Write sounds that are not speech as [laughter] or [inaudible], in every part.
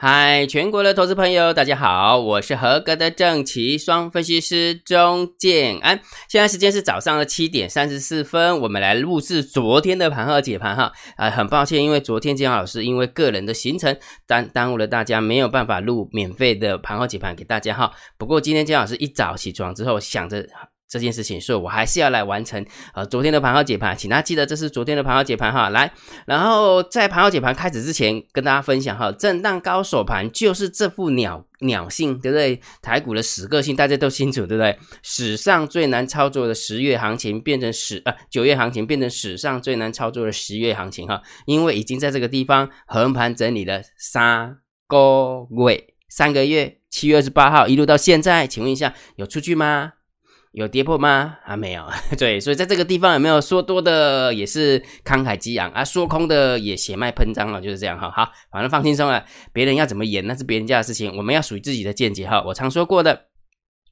嗨，全国的投资朋友，大家好，我是合格的正奇双分析师钟建安。现在时间是早上的七点三十四分，我们来录制昨天的盘后解盘哈。啊，很抱歉，因为昨天建安老师因为个人的行程耽耽误了大家，没有办法录免费的盘后解盘给大家哈。不过今天建安老师一早起床之后，想着。这件事情，所以我还是要来完成呃昨天的盘号解盘，请大家记得这是昨天的盘号解盘哈。来，然后在盘号解盘开始之前，跟大家分享哈，震荡高手盘就是这副鸟鸟性，对不对？台股的死个性大家都清楚，对不对？史上最难操作的十月行情变成史呃九月行情变成史上最难操作的十月行情哈，因为已经在这个地方横盘整理了三个月，三个月，七月二十八号一路到现在，请问一下有出去吗？有跌破吗？还没有。[laughs] 对，所以在这个地方有没有说多的也是慷慨激昂啊，说空的也血脉喷张了，就是这样哈。好，反正放轻松了，别人要怎么演那是别人家的事情，我们要属于自己的见解哈。我常说过的。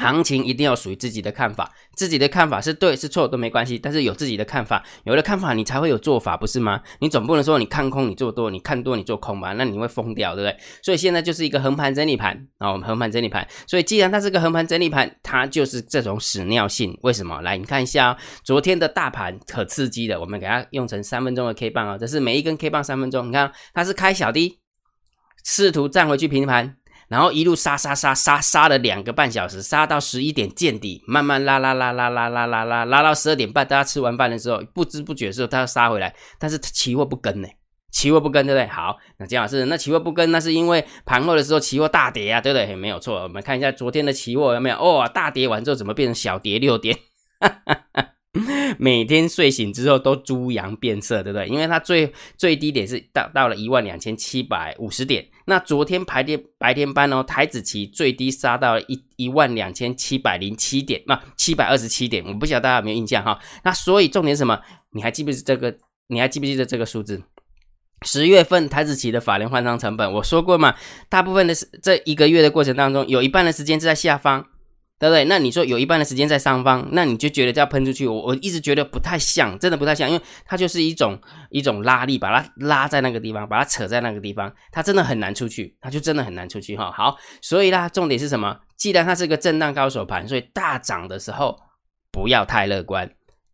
行情一定要属于自己的看法，自己的看法是对是错都没关系，但是有自己的看法，有了看法你才会有做法，不是吗？你总不能说你看空你做多，你看多你做空吧，那你会疯掉，对不对？所以现在就是一个横盘整理盘啊，我们横盘整理盘，所以既然它是个横盘整理盘，它就是这种屎尿性，为什么？来，你看一下昨天的大盘可刺激的，我们给它用成三分钟的 K 棒啊，这是每一根 K 棒三分钟，你看它是开小低，试图站回去平盘。然后一路杀杀杀杀杀了两个半小时，杀到十一点见底，慢慢拉拉拉拉拉拉拉拉拉到十二点半，大家吃完饭的时候，不知不觉的时候，它要杀回来，但是期货不跟呢，期货不跟，对不对？好，那姜老师，那期货不跟，那是因为盘后的时候期货大跌啊，对不对？没有错，我们看一下昨天的期货有没有？哦，大跌完之后怎么变成小跌六点？哈哈哈 [laughs] 每天睡醒之后都猪羊变色，对不对？因为它最最低点是到到了一万两千七百五十点。那昨天白天白天班哦，台子期最低杀到了一一万两千七百零七点，那七百二十七点，我不晓得大家有没有印象哈？那所以重点什么？你还记不记这个？你还记不记得这个数字？十月份台子期的法人换仓成本，我说过嘛，大部分的是这一个月的过程当中，有一半的时间是在下方。对不对？那你说有一半的时间在上方，那你就觉得要喷出去，我我一直觉得不太像，真的不太像，因为它就是一种一种拉力，把它拉在那个地方，把它扯在那个地方，它真的很难出去，它就真的很难出去哈。好，所以啦，重点是什么？既然它是个震荡高手盘，所以大涨的时候不要太乐观，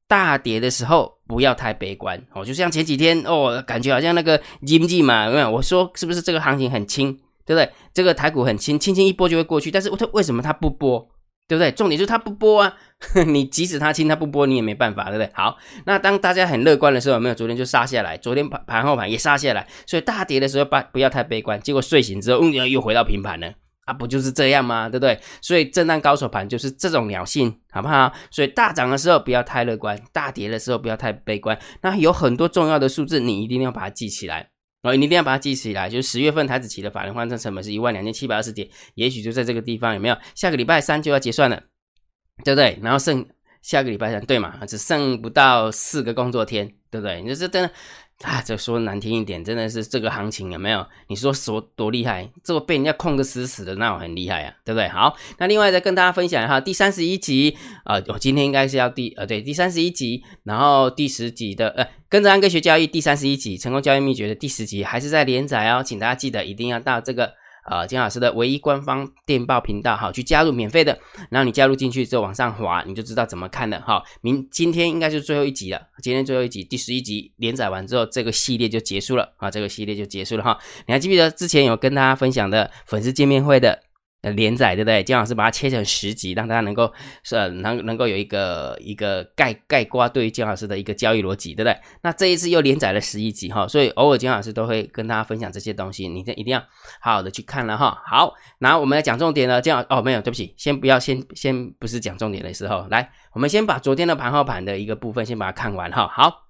大跌的时候不要太悲观。哦，就像前几天哦，感觉好像那个经济嘛，有没有？我说是不是这个行情很轻，对不对？这个台股很轻，轻轻一波就会过去，但是它为什么它不波？对不对？重点就是它不播啊！[laughs] 你即使它轻，它不播你也没办法，对不对？好，那当大家很乐观的时候，有没有？昨天就杀下来，昨天盘盘后盘也杀下来，所以大跌的时候不不要太悲观。结果睡醒之后，嗯，又回到平盘了啊！不就是这样吗？对不对？所以震荡高手盘就是这种鸟性，好不好？所以大涨的时候不要太乐观，大跌的时候不要太悲观。那有很多重要的数字，你一定要把它记起来。哦，你一定要把它记起来，就是十月份台子期的法人换算成本是一万两千七百二十点，也许就在这个地方，有没有？下个礼拜三就要结算了，对不对？然后剩下个礼拜三，对嘛？只剩不到四个工作天，对不对？你说真的。啊，这说难听一点，真的是这个行情有没有？你说说多厉害？这个被人家控个死死的，那我很厉害啊，对不对？好，那另外再跟大家分享一下第三十一集啊，我今天应该是要第呃对第三十一集，然后第十集的呃跟着安哥学交易第三十一集成功交易秘诀的第十集还是在连载哦，请大家记得一定要到这个。啊，金老师的唯一官方电报频道，好，去加入免费的，然后你加入进去之后往上滑，你就知道怎么看了，哈。明今天应该是最后一集了，今天最后一集第十一集连载完之后，这个系列就结束了啊，这个系列就结束了哈。你还记不记得之前有跟大家分享的粉丝见面会的？连载对不对？姜老师把它切成十集，让大家能够是能能够有一个一个概概括对于姜老师的一个交易逻辑，对不对？那这一次又连载了十一集哈，所以偶尔姜老师都会跟大家分享这些东西，你这一定要好好的去看了哈。好，然后我们来讲重点了，这样哦没有，对不起，先不要先先不是讲重点的时候，来，我们先把昨天的盘后盘的一个部分先把它看完哈。好。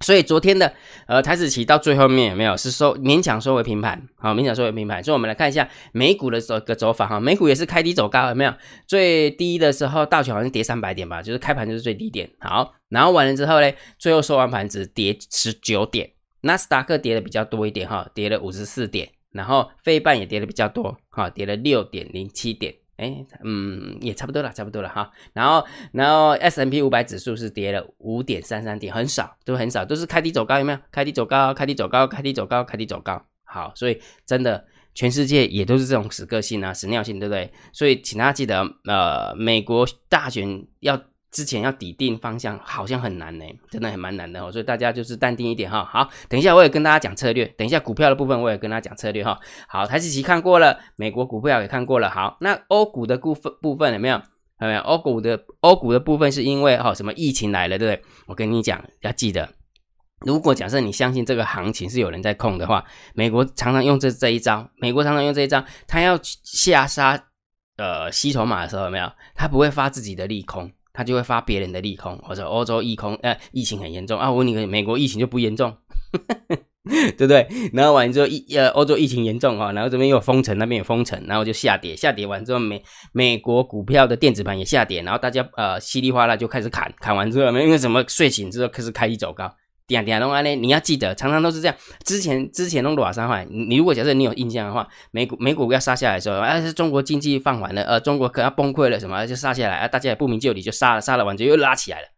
所以昨天的呃台子期到最后面有没有是收勉强收回平盘？好，勉强收回平盘。所以我们来看一下美股的走个走法哈，美股也是开低走高，有没有？最低的时候道琼好像跌三百点吧，就是开盘就是最低点。好，然后完了之后呢，最后收完盘只跌十九点，纳斯达克跌的比较多一点哈，跌了五十四点，然后费半也跌的比较多哈，跌了六点零七点。哎，嗯，也差不多了，差不多了哈。然后，然后 S M P 五百指数是跌了五点三三点，很少，都很少，都是开低走高，有没有？开低走高，开低走高，开低走高，开低走高。好，所以真的全世界也都是这种死个性啊、死尿性，对不对？所以请大家记得，呃，美国大选要之前要抵定方向，好像很难呢，真的还蛮难的哦。所以大家就是淡定一点哈。好，等一下我也跟大家讲策略，等一下股票的部分我也跟大家讲策略哈。好，台积期看过了，美国股票也看过了。好，那欧股的部分部分有没有？有没有？欧股的欧股的部分是因为哈什么疫情来了，对不对？我跟你讲，要记得。如果假设你相信这个行情是有人在控的话，美国常常用这这一招，美国常常用这一招，他要下杀呃吸筹码的时候，有没有？他不会发自己的利空，他就会发别人的利空，或者欧洲疫空呃疫情很严重啊，我问你，美国疫情就不严重，[laughs] 对不对？然后完之后疫呃欧洲疫情严重啊，然后这边又封城，那边有封城，然后就下跌，下跌完之后美美国股票的电子盘也下跌，然后大家呃稀里哗啦就开始砍，砍完之后，因为什么睡醒之后开始开始走高。点点弄安呢？你要记得，常常都是这样。之前之前弄多少伤害？你如果假设你有印象的话，美股美股要杀下来的时候，啊是中国经济放缓了，呃中国可要崩溃了什么就杀下来啊，大家也不明就里就杀了，杀了完之后又拉起来了。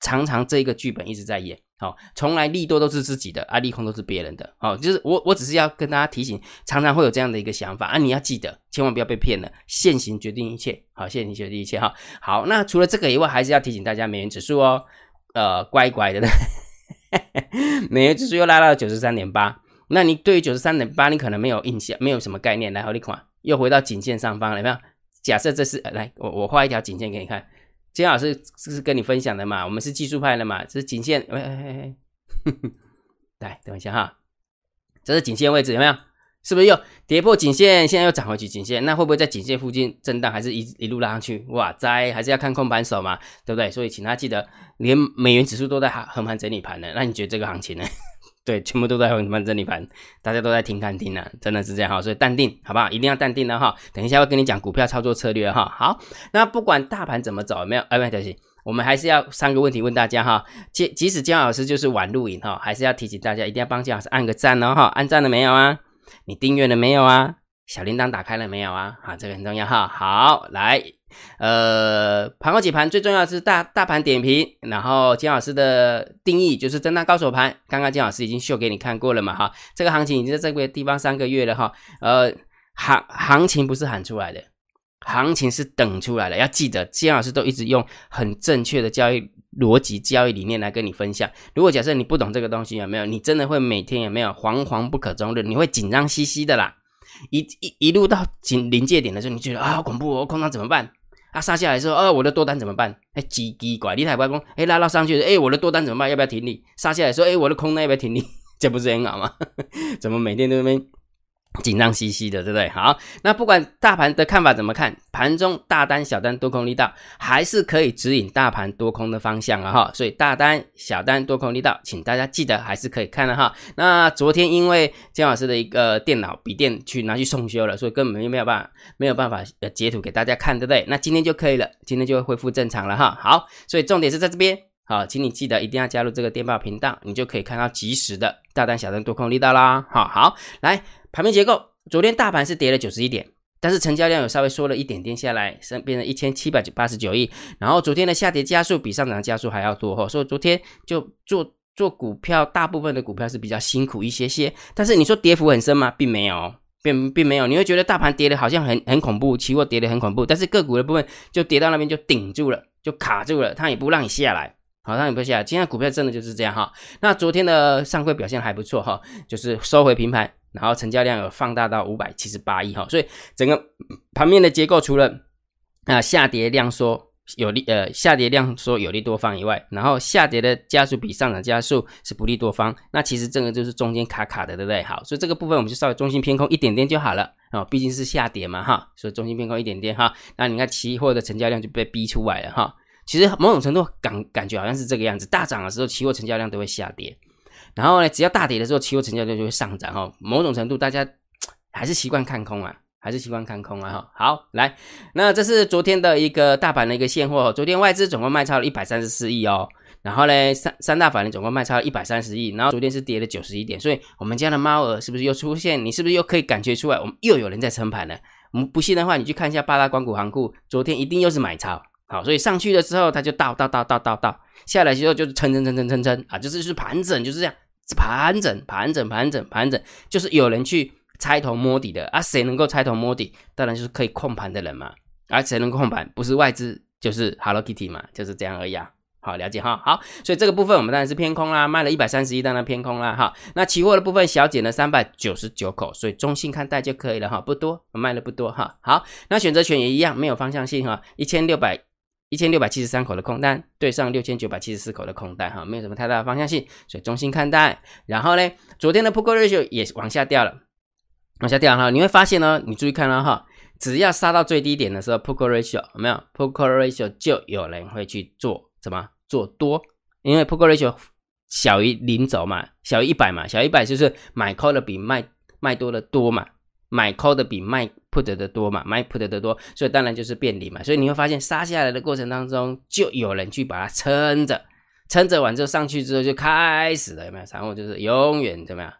常常这个剧本一直在演，好，从来利多都是自己的，啊利空都是别人的，好，就是我我只是要跟大家提醒，常常会有这样的一个想法啊，你要记得，千万不要被骗了，现行决定一切，好，现行决定一切哈。好，那除了这个以外，还是要提醒大家美元指数哦，呃乖乖的。美元指数又拉到九十三点八，那你对于九十三点八，你可能没有印象，没有什么概念。来，好，你看，又回到颈线上方了，有没有？假设这是来，我我画一条颈线给你看。金老师这是跟你分享的嘛？我们是技术派的嘛？这是颈线，哎哎哎，来，等一下哈，这是颈线位置，有没有？是不是又跌破颈线？现在又涨回去颈线，那会不会在颈线附近震荡，还是一一路拉上去？哇哉，还是要看空盘手嘛，对不对？所以请大家记得，连美元指数都在横盘整理盘呢，那你觉得这个行情呢？[laughs] 对，全部都在横盘整理盘，大家都在听看听呢，真的是这样哈。所以淡定，好不好？一定要淡定的哈。等一下会跟你讲股票操作策略哈。好，那不管大盘怎么走，没有？哎，没关系，我们还是要三个问题问大家哈。即即使姜老师就是晚录影哈，还是要提醒大家，一定要帮姜老师按个赞哦哈。按赞了没有啊？你订阅了没有啊？小铃铛打开了没有啊？好，这个很重要哈。好，来，呃，盘后解盘最重要是大大盘点评，然后金老师的定义就是震荡高手盘。刚刚金老师已经秀给你看过了嘛？哈，这个行情已经在这个地方三个月了哈。呃，行行情不是喊出来的，行情是等出来的。要记得，金老师都一直用很正确的交易。逻辑交易理念来跟你分享。如果假设你不懂这个东西，有没有？你真的会每天有没有惶惶不可终日？你会紧张兮兮的啦。一一一路到紧临界点的时候，你觉得啊好恐怖哦，空单怎么办？啊杀下来之后，哦我的多单怎么办？哎奇奇怪，你台不公，哎拉到上去，哎我的多单怎么办？要不要停利？杀下来说，哎我的空单要不要停利？[laughs] 这不是很好吗？[laughs] 怎么每天都那边？紧张兮兮的，对不对？好，那不管大盘的看法怎么看，盘中大单、小单、多空力道还是可以指引大盘多空的方向啊！哈，所以大单、小单、多空力道，请大家记得还是可以看的哈。那昨天因为姜老师的一个电脑笔电去拿去送修了，所以根本就没有办法没有办法呃截图给大家看，对不对？那今天就可以了，今天就会恢复正常了哈。好，所以重点是在这边。好，请你记得一定要加入这个电报频道，你就可以看到及时的大单、小单、多空力道啦。好，好，来盘面结构，昨天大盘是跌了九十一点，但是成交量有稍微缩了一点点下来，升变成一千七百九八十九亿。然后昨天的下跌加速比上涨加速还要多哈，所以昨天就做做股票，大部分的股票是比较辛苦一些些。但是你说跌幅很深吗？并没有，并并没有。你会觉得大盘跌的好像很很恐怖，期货跌的很恐怖，但是个股的部分就跌到那边就顶住了，就卡住了，它也不让你下来。好，它也不下来，今天股票真的就是这样哈。那昨天的上柜表现还不错哈，就是收回平盘，然后成交量有放大到五百七十八亿哈。所以整个盘面的结构除了啊下跌量缩有利呃下跌量缩有利多方以外，然后下跌的加速比上涨加速是不利多方。那其实这个就是中间卡卡的，对不对？好，所以这个部分我们就稍微中心偏空一点点就好了啊，毕竟是下跌嘛哈，所以中心偏空一点点哈。那你看期货的成交量就被逼出来了哈。其实某种程度感感觉好像是这个样子，大涨的时候期货成交量都会下跌，然后呢，只要大跌的时候期货成交量就会上涨哈。某种程度大家还是习惯看空啊，还是习惯看空啊哈。好，来，那这是昨天的一个大盘的一个现货，昨天外资总共卖超了一百三十四亿哦，然后呢三三大法人总共卖超一百三十亿，然后昨天是跌了九十一点，所以我们家的猫儿是不是又出现？你是不是又可以感觉出来，我们又有人在撑盘了？我们不信的话，你去看一下八大光谷行库，昨天一定又是买超。好，所以上去的时候它就倒倒倒倒倒倒，下来之后就是撑撑撑撑撑撑啊，就是是盘整，就是这样，盘整盘整盘整盘整，就是有人去猜头摸底的啊，谁能够猜头摸底？当然就是可以控盘的人嘛。而谁能控盘？不是外资就是 Hello Kitty 嘛，就是这样而已啊。好，了解哈。好，所以这个部分我们当然是偏空啦，卖了一百三十一，当然偏空啦。哈，那期货的部分小减了三百九十九口，所以中性看待就可以了哈，不多，卖的不多哈。好，那选择权也一样，没有方向性哈，一千六百一千六百七十三口的空单对上六千九百七十四口的空单哈，没有什么太大的方向性，所以中性看待。然后呢，昨天的 Put Ratio 也往下掉了，往下掉哈，你会发现呢，你注意看了哈。只要杀到最低点的时候，Put Ratio 有没有？Put Ratio 就有人会去做什么？做多，因为 Put Ratio 小于零轴嘛，小于一百嘛，小于一百就是买 call 的比卖卖多的多嘛，买 call 的比卖 put 的多嘛，卖 put 的多，所以当然就是便利嘛。所以你会发现杀下来的过程当中，就有人去把它撑着，撑着完之后上去之后就开始了，有没有？然后就是永远怎么样？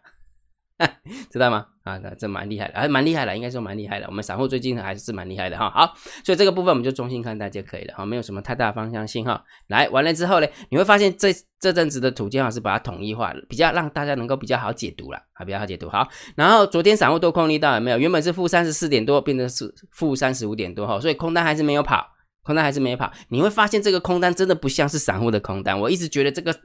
[laughs] 知道吗？啊，那这蛮厉害的，还蛮厉害的，应该说蛮厉害的。我们散户最近还是蛮厉害的哈。好，所以这个部分我们就中性看待就可以了哈，没有什么太大方向性哈。来完了之后呢，你会发现这这阵子的图金老师把它统一化了，比较让大家能够比较好解读了，啊，比较好解读。好，然后昨天散户多空力道有没有？原本是负三十四点多，变成是负三十五点多哈，所以空单还是没有跑，空单还是没有跑。你会发现这个空单真的不像是散户的空单，我一直觉得这个。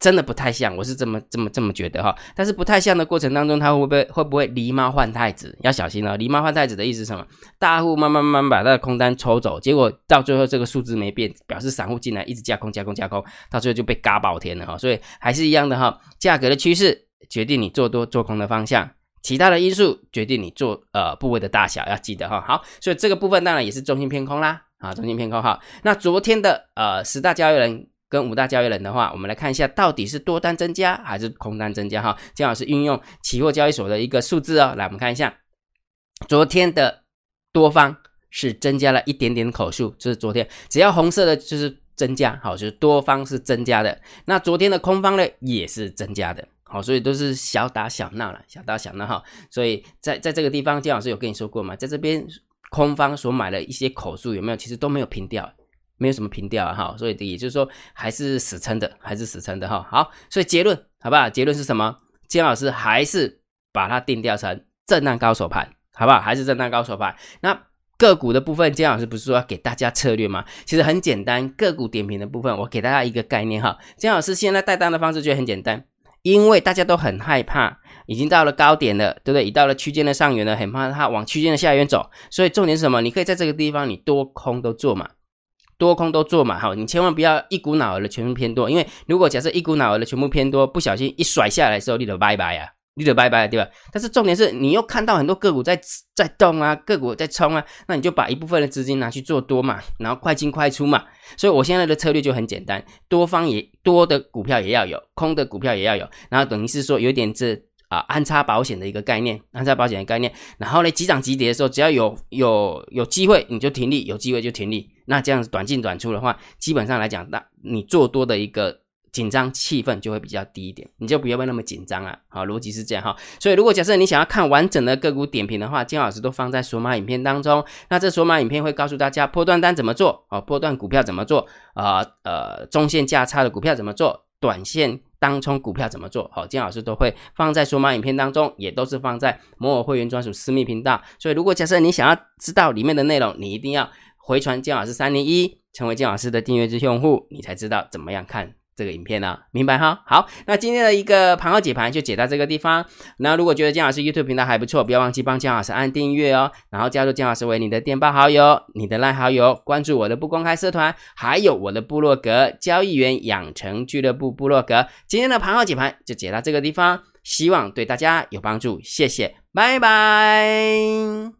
真的不太像，我是这么这么这么觉得哈。但是不太像的过程当中，他会不会会不会狸猫换太子？要小心哦。狸猫换太子的意思是什么？大户慢慢慢慢把他的空单抽走，结果到最后这个数字没变，表示散户进来一直加空加空加空，到最后就被嘎爆天了哈。所以还是一样的哈，价格的趋势决定你做多做空的方向，其他的因素决定你做呃部位的大小，要记得哈。好，所以这个部分当然也是中心偏空啦，啊，中心偏空哈。那昨天的呃十大交易人。跟五大交易人的话，我们来看一下，到底是多单增加还是空单增加？哈，姜老师运用期货交易所的一个数字哦，来我们看一下，昨天的多方是增加了一点点口数，这是昨天，只要红色的就是增加，好，就是多方是增加的。那昨天的空方呢也是增加的，好，所以都是小打小闹了，小打小闹哈。所以在在这个地方，姜老师有跟你说过吗？在这边空方所买的一些口数有没有？其实都没有平掉。没有什么平调，哈，所以也就是说还是死撑的，还是死撑的哈。好，所以结论好不好？结论是什么？金老师还是把它定调成震荡高手盘，好不好？还是震荡高手盘。那个股的部分，金老师不是说要给大家策略吗？其实很简单，个股点评的部分，我给大家一个概念哈。金老师现在带单的方式就很简单，因为大家都很害怕，已经到了高点了，对不对？已到了区间的上缘了，很怕它往区间的下缘走，所以重点是什么？你可以在这个地方，你多空都做嘛。多空都做嘛，好，你千万不要一股脑儿的全部偏多，因为如果假设一股脑儿的全部偏多，不小心一甩下来的时候，你就拜拜啊，你就拜拜，对吧？但是重点是你又看到很多个股在在动啊，个股在冲啊，那你就把一部分的资金拿去做多嘛，然后快进快出嘛。所以我现在的策略就很简单，多方也多的股票也要有，空的股票也要有，然后等于是说有点这。啊，安插保险的一个概念，安插保险的概念。然后呢，急涨急跌的时候，只要有有有机会，你就停利；有机会就停利。那这样子短进短出的话，基本上来讲，那你做多的一个紧张气氛就会比较低一点，你就不要那么紧张啊。好，逻辑是这样哈。所以，如果假设你想要看完整的个股点评的话，金老师都放在索马影片当中。那这索马影片会告诉大家破断单怎么做，啊，破断股票怎么做，啊呃，中线价差的股票怎么做，短线。当冲股票怎么做？好，金老师都会放在数码影片当中，也都是放在摩尔会员专属私密频道。所以，如果假设你想要知道里面的内容，你一定要回传金老师三零一，成为金老师的订阅制用户，你才知道怎么样看。这个影片呢，明白哈？好，那今天的一个盘后解盘就解到这个地方。那如果觉得姜老师 YouTube 频道还不错，不要忘记帮姜老师按订阅哦，然后加入姜老师为你的电报好友、你的赖好友，关注我的不公开社团，还有我的部落格交易员养成俱乐部部落格。今天的盘后解盘就解到这个地方，希望对大家有帮助，谢谢，拜拜。